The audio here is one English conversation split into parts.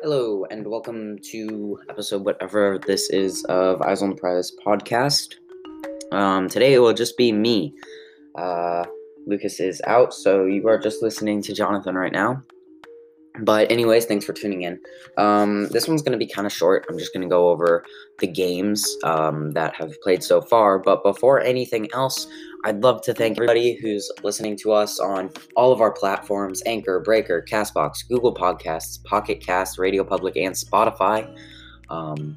Hello, and welcome to episode whatever this is of Eyes on the Prize podcast. Um, today it will just be me. Uh, Lucas is out, so you are just listening to Jonathan right now. But, anyways, thanks for tuning in. Um, this one's going to be kind of short. I'm just going to go over the games um, that have played so far. But before anything else, I'd love to thank everybody who's listening to us on all of our platforms Anchor, Breaker, Castbox, Google Podcasts, Pocket Cast, Radio Public, and Spotify. Um,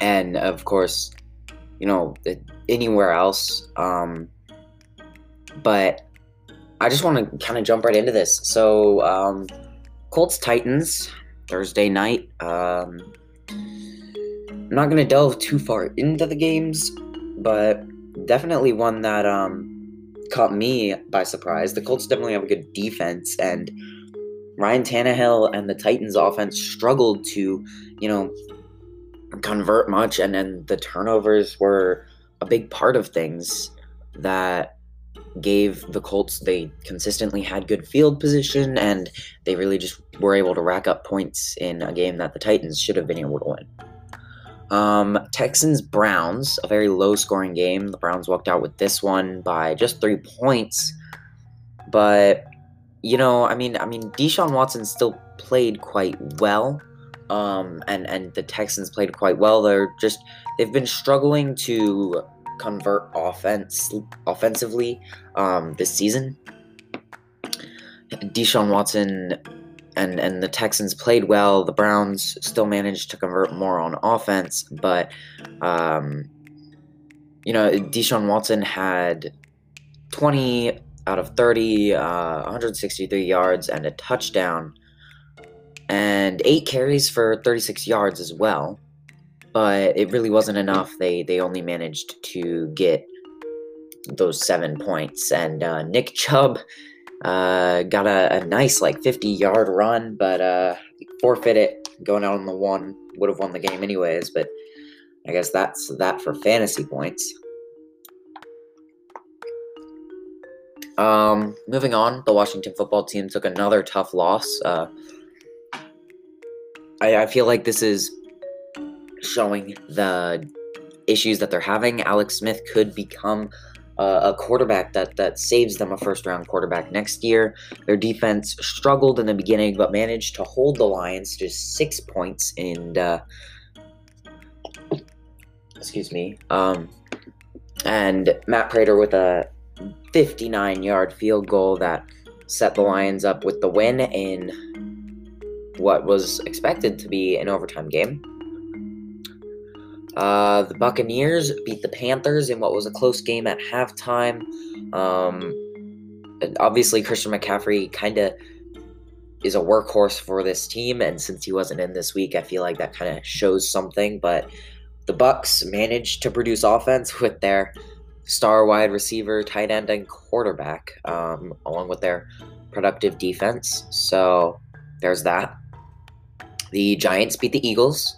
and of course, you know, anywhere else. Um, but I just want to kind of jump right into this. So, um, Colts Titans Thursday night. Um, I'm not going to delve too far into the games, but definitely one that um, caught me by surprise. The Colts definitely have a good defense, and Ryan Tannehill and the Titans offense struggled to, you know, convert much, and then the turnovers were a big part of things that gave the Colts they consistently had good field position and they really just were able to rack up points in a game that the Titans should have been able to win. Um, Texans Browns, a very low scoring game. The Browns walked out with this one by just three points. But you know, I mean, I mean, Deshaun Watson still played quite well, um, and and the Texans played quite well. They're just they've been struggling to convert offense offensively um, this season. Deshaun Watson and and the Texans played well. The Browns still managed to convert more on offense, but um, you know, Deshaun Watson had 20 out of 30, uh, 163 yards and a touchdown, and eight carries for 36 yards as well. But it really wasn't enough. They they only managed to get those seven points, and uh, Nick Chubb uh, got a, a, nice like 50 yard run, but uh, forfeit it going out on the one. Would have won the game anyways, but I guess that's that for fantasy points. Um, moving on, the Washington football team took another tough loss. Uh, I, I feel like this is showing the issues that they're having. Alex Smith could become uh, a quarterback that that saves them a first round quarterback next year. Their defense struggled in the beginning, but managed to hold the Lions to six points. And uh, excuse me, um, and Matt Prater with a 59 yard field goal that set the Lions up with the win in what was expected to be an overtime game. Uh, the Buccaneers beat the Panthers in what was a close game at halftime. Um, obviously, Christian McCaffrey kind of is a workhorse for this team, and since he wasn't in this week, I feel like that kind of shows something. But the Bucks managed to produce offense with their star wide receiver, tight end, and quarterback, um, along with their productive defense. So there's that. The Giants beat the Eagles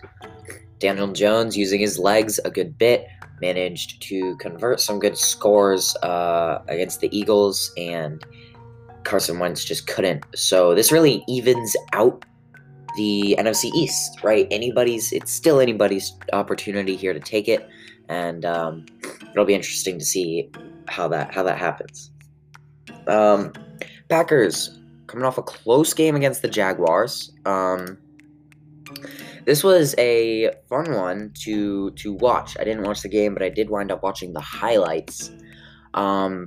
Daniel Jones, using his legs a good bit, managed to convert some good scores uh, against the Eagles, and Carson Wentz just couldn't. So this really evens out the NFC East, right? Anybody's, it's still anybody's opportunity here to take it, and um, it'll be interesting to see how that how that happens. Um, Packers coming off a close game against the Jaguars. Um, this was a fun one to to watch. I didn't watch the game, but I did wind up watching the highlights. Um,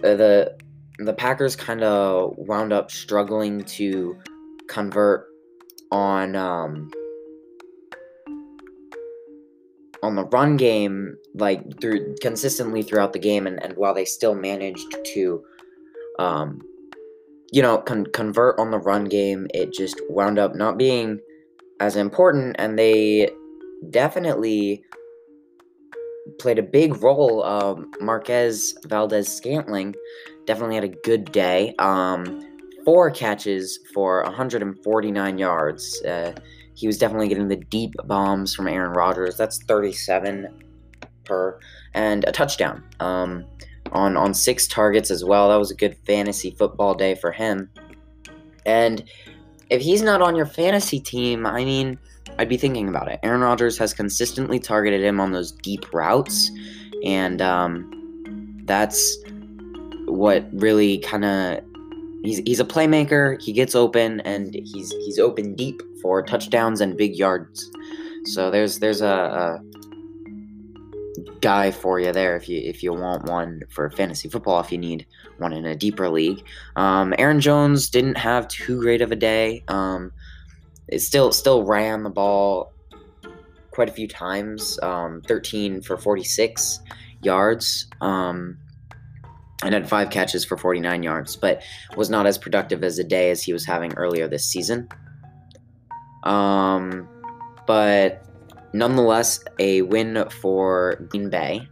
the the Packers kind of wound up struggling to convert on um, on the run game like through consistently throughout the game and, and while they still managed to um, you know con- convert on the run game it just wound up not being as important, and they definitely played a big role. Um, Marquez Valdes Scantling definitely had a good day. Um, four catches for 149 yards. Uh, he was definitely getting the deep bombs from Aaron Rodgers. That's 37 per, and a touchdown. Um, on on six targets as well. That was a good fantasy football day for him. And if he's not on your fantasy team, I mean, I'd be thinking about it. Aaron Rodgers has consistently targeted him on those deep routes, and um, that's what really kind of he's he's a playmaker. He gets open, and he's he's open deep for touchdowns and big yards. So there's there's a, guy for you there if you if you want one for fantasy football if you need one in a deeper league. Um, Aaron Jones didn't have too great of a day. Um, it still still ran the ball quite a few times. Um, 13 for 46 yards. Um, and had five catches for 49 yards, but was not as productive as a day as he was having earlier this season. Um, but nonetheless, a win for Green Bay.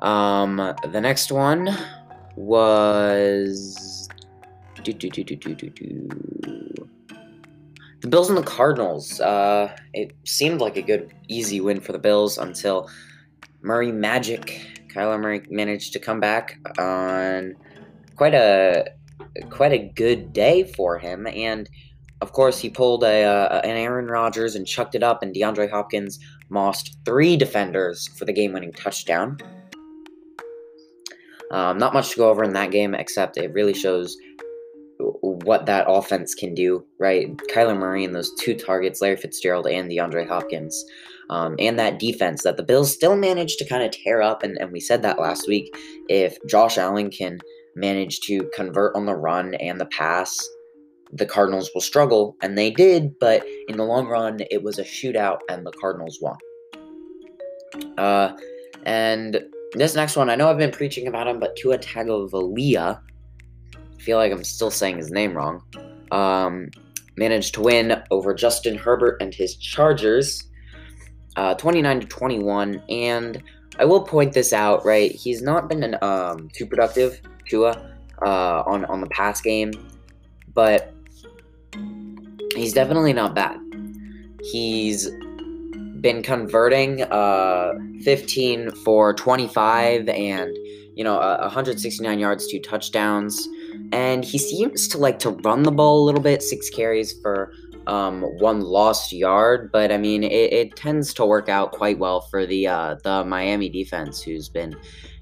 Um, the next one was the Bills and the Cardinals. Uh, it seemed like a good, easy win for the Bills until Murray Magic Kyler Murray managed to come back on quite a quite a good day for him, and of course he pulled a, uh, an Aaron Rodgers and chucked it up, and DeAndre Hopkins mossed three defenders for the game-winning touchdown. Um, not much to go over in that game, except it really shows what that offense can do, right? Kyler Murray and those two targets, Larry Fitzgerald and DeAndre Hopkins, um, and that defense that the Bills still managed to kind of tear up. And, and we said that last week. If Josh Allen can manage to convert on the run and the pass, the Cardinals will struggle. And they did, but in the long run, it was a shootout and the Cardinals won. Uh, and this next one, I know I've been preaching about him, but Tua Tagovailoa, I feel like I'm still saying his name wrong, um, managed to win over Justin Herbert and his Chargers uh, 29 to 21. And I will point this out, right? He's not been um, too productive, Tua, uh, on on the pass game, but he's definitely not bad. He's been converting uh, 15 for 25 and you know uh, 169 yards, two touchdowns, and he seems to like to run the ball a little bit. Six carries for um, one lost yard, but I mean it, it, tends to work out quite well for the uh, the Miami defense, who's been,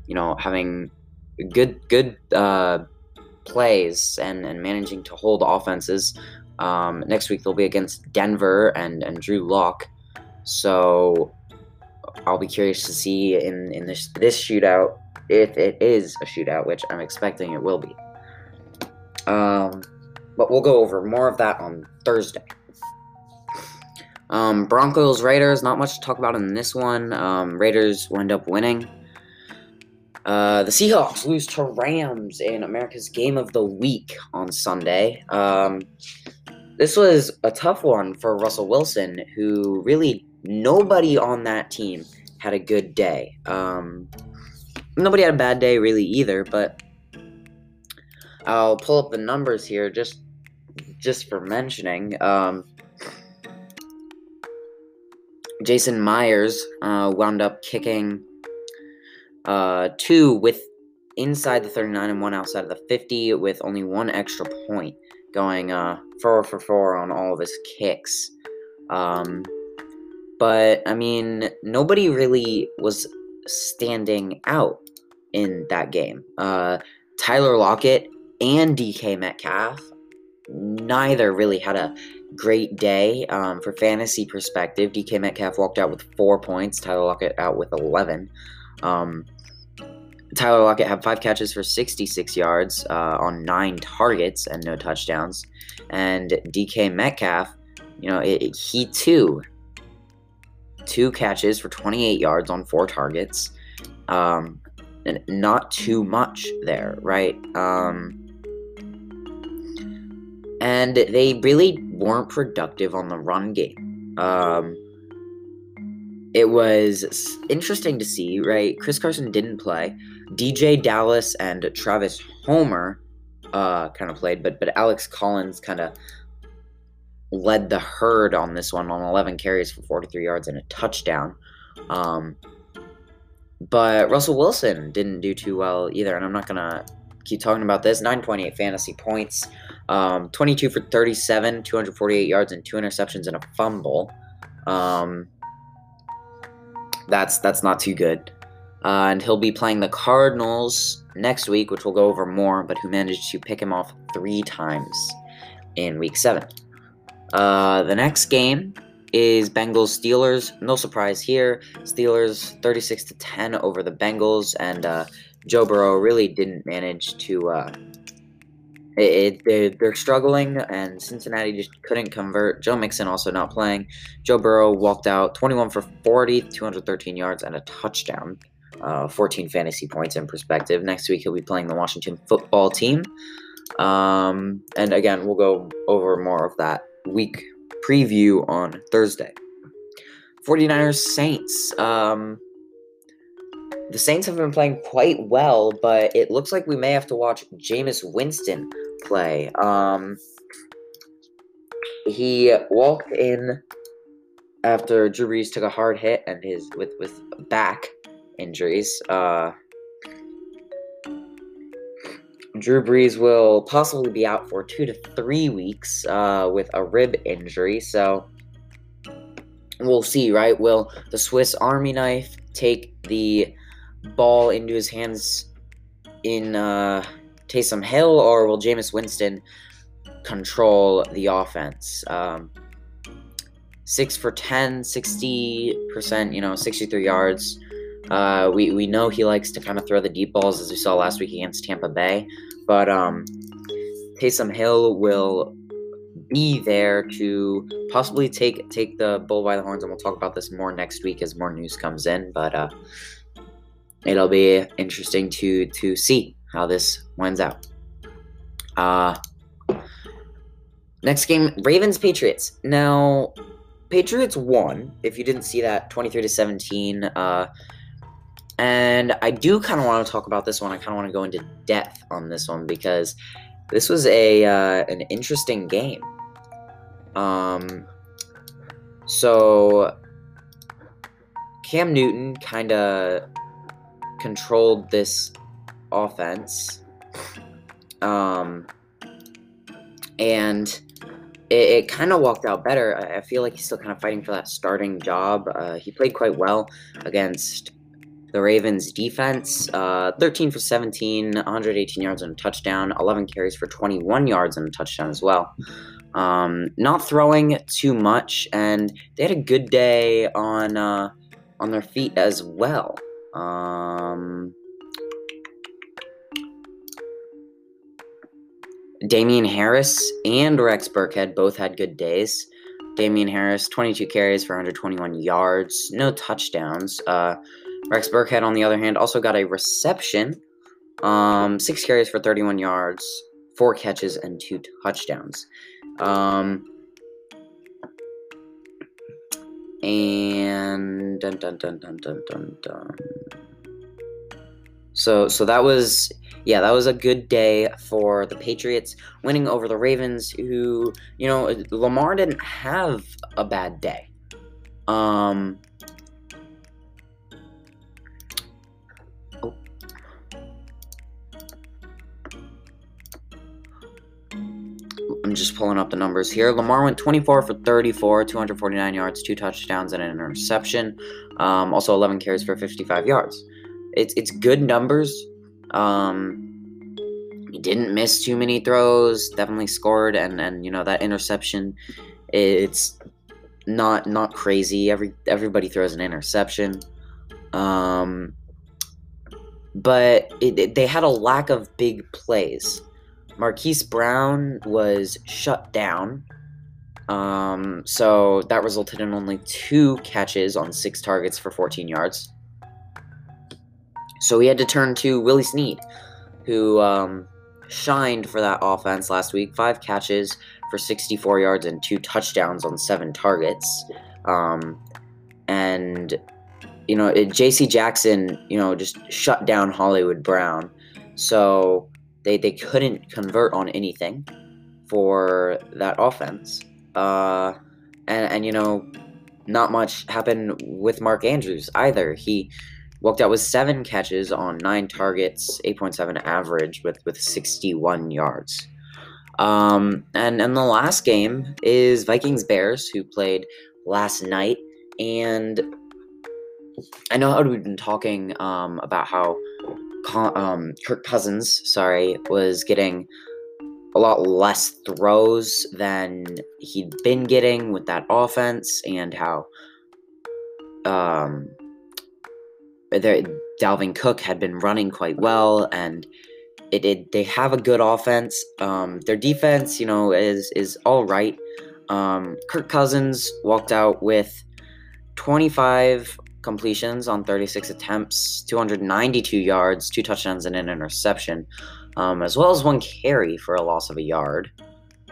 you know, having good good uh, plays and and managing to hold offenses. Um, next week they'll be against Denver and and Drew Lock, so I'll be curious to see in in this this shootout if it is a shootout, which I'm expecting it will be. Um, but we'll go over more of that on Thursday. Um, Broncos Raiders, not much to talk about in this one. Um, Raiders will end up winning. Uh, the Seahawks lose to Rams in America's Game of the Week on Sunday. Um, this was a tough one for Russell Wilson, who really nobody on that team had a good day. Um, nobody had a bad day really either, but I'll pull up the numbers here just just for mentioning. Um, Jason Myers uh, wound up kicking uh, two with inside the 39 and one outside of the 50 with only one extra point going uh, four for four on all of his kicks. Um, but I mean, nobody really was standing out in that game. Uh, Tyler Lockett and DK Metcalf neither really had a great day um, for fantasy perspective. DK Metcalf walked out with four points. Tyler Lockett out with 11. Um, Tyler Lockett had five catches for 66 yards uh, on nine targets and no touchdowns. And DK Metcalf, you know, it, it, he too, two catches for 28 yards on four targets. Um, and not too much there, right? Um, and they really weren't productive on the run game. Um, it was interesting to see, right? Chris Carson didn't play. DeeJay Dallas and Travis Homer uh, kind of played, but but Alex Collins kind of led the herd on this one on 11 carries for 43 yards and a touchdown. Um, but Russell Wilson didn't do too well either, and I'm not gonna keep talking about this. 9.8 fantasy points. Um, 22 for 37, 248 yards, and two interceptions and a fumble. Um, that's that's not too good. Uh, and he'll be playing the Cardinals next week, which we'll go over more, but who managed to pick him off three times in week seven. Uh, the next game is Bengals Steelers. No surprise here. Steelers 36 to 10 over the Bengals, and uh, Joe Burrow really didn't manage to. It, it, they're struggling, and Cincinnati just couldn't convert. Joe Mixon also not playing. Joe Burrow walked out 21 for 40, 213 yards, and a touchdown. Uh, 14 fantasy points in perspective. Next week, he'll be playing the Washington football team. Um, and again, we'll go over more of that week preview on Thursday. 49ers Saints. Um, the Saints have been playing quite well, but it looks like we may have to watch Jameis Winston play. Um, he walked in after Drew Brees took a hard hit and his with with back injuries. Uh, Drew Brees will possibly be out for two to three weeks uh, with a rib injury. So we'll see, right? Will the Swiss Army knife take the ball into his hands in uh, Taysom Hill, or will Jameis Winston control the offense? Um, six for 10, 60%, you know, 63 yards. Uh, we, we know he likes to kind of throw the deep balls as we saw last week against Tampa Bay, but um, Taysom Hill will be there to possibly take take the bull by the horns, and we'll talk about this more next week as more news comes in. But uh, it'll be interesting to to see how this winds out. Uh, next game, Ravens Patriots. Now, Patriots won. If you didn't see that, twenty three to seventeen. Uh, and I do kind of want to talk about this one. I kind of want to go into depth on this one because this was a uh, an interesting game. Um, so Cam Newton kind of controlled this offense, um, and it, it kind of walked out better. I, I, feel like he's still kind of fighting for that starting job. Uh, he played quite well against the Ravens defense, uh, 13 for 17, 118 yards and a touchdown, 11 carries for 21 yards and a touchdown as well. Um, not throwing too much, and they had a good day on uh, on their feet as well. Um, Damien Harris and Rex Burkhead both had good days. Damien Harris, 22 carries for 121 yards, no touchdowns. Uh, Rex Burkhead, on the other hand, also got a reception, um, six carries for 31 yards, four catches, and two touchdowns. Um, and dun dun dun dun dun dun dun. So so that was yeah that was a good day for the Patriots winning over the Ravens who you know Lamar didn't have a bad day. Um, pulling up the numbers here. Lamar went 24 for 34, 249 yards, two touchdowns, and an interception. Um, also 11 carries for 55 yards. It's it's good numbers. Um, he didn't miss too many throws. Definitely scored, and and you know that interception. It's not not crazy. Every everybody throws an interception. Um, but it, it, they had a lack of big plays. Marquise Brown was shut down. Um, so that resulted in only two catches on six targets for 14 yards. So we had to turn to Willie Snead, who um, shined for that offense last week. Five catches for 64 yards and two touchdowns on seven targets. Um, and, you know, J.C. Jackson, you know, just shut down Hollywood Brown. So they they couldn't convert on anything for that offense. Uh, and and you know, not much happened with Mark Andrews either. He walked out with seven catches on nine targets, 8.7 average with with 61 yards. Um, and and the last game is Vikings Bears, who played last night, and I know how we've been talking um, about how um, Kirk Cousins, sorry, was getting a lot less throws than he'd been getting with that offense, and how um, there, Dalvin Cook had been running quite well, and it, it they have a good offense. Um, their defense, you know, is is all right. Um, Kirk Cousins walked out with 25 completions on 36 attempts, 292 yards, two touchdowns, and an interception, um, as well as one carry for a loss of a yard,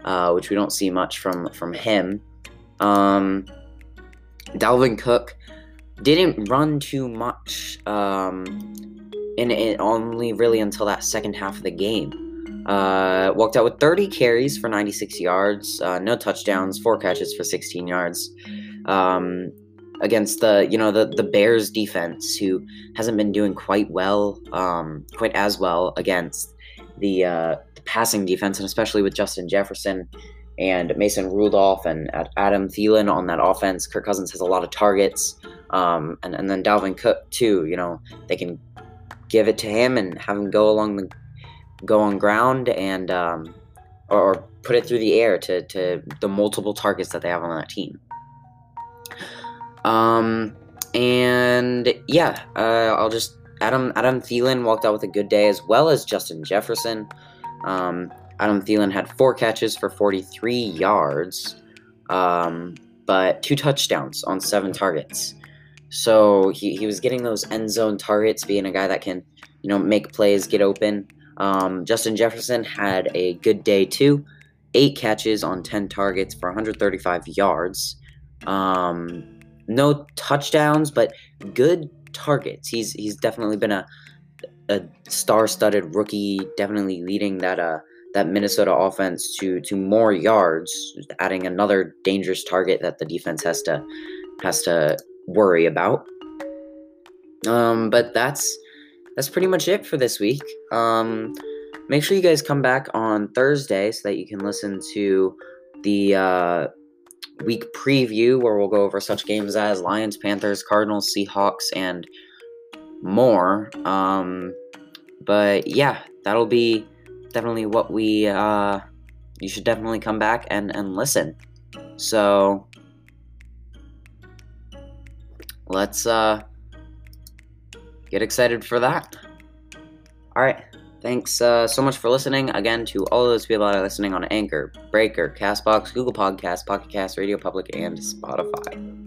uh, which we don't see much from from him. Um, Dalvin Cook didn't run too much, um, in it only really until that second half of the game. Uh, walked out with 30 carries for 96 yards, uh, no touchdowns, four catches for 16 yards. Um, against the you know the the Bears defense, who hasn't been doing quite well, um, quite as well against the, uh, the passing defense, and especially with Justin Jefferson and Mason Rudolph and Adam Thielen on that offense. Kirk Cousins has a lot of targets, um, and and then Dalvin Cook too. You know they can give it to him and have him go along the go on ground and um, or, or put it through the air to to the multiple targets that they have on that team. Um, and yeah, uh, I'll just Adam Adam Thielen walked out with a good day as well as Justin Jefferson. Um, Adam Thielen had four catches for 43 yards, um, but two touchdowns on seven targets. So he, he was getting those end zone targets, being a guy that can, you know, make plays, get open. Um, Justin Jefferson had a good day too. Eight catches on 10 targets for 135 yards. Um, no touchdowns, but good targets. He's he's definitely been a a star-studded rookie, definitely leading that uh that Minnesota offense to to more yards, adding another dangerous target that the defense has to has to worry about. Um, but that's that's pretty much it for this week. Um, make sure you guys come back on Thursday so that you can listen to the uh, week preview where we'll go over such games as Lions, Panthers, Cardinals, Seahawks, and more. Um, but yeah, that'll be definitely what we. Uh, you should definitely come back and and listen. So let's uh, get excited for that. All right. Thanks uh, so much for listening. Again, to all of those people that are listening on Anchor, Breaker, Castbox, Google Podcasts, Pocket Cast, Radio Public, and Spotify.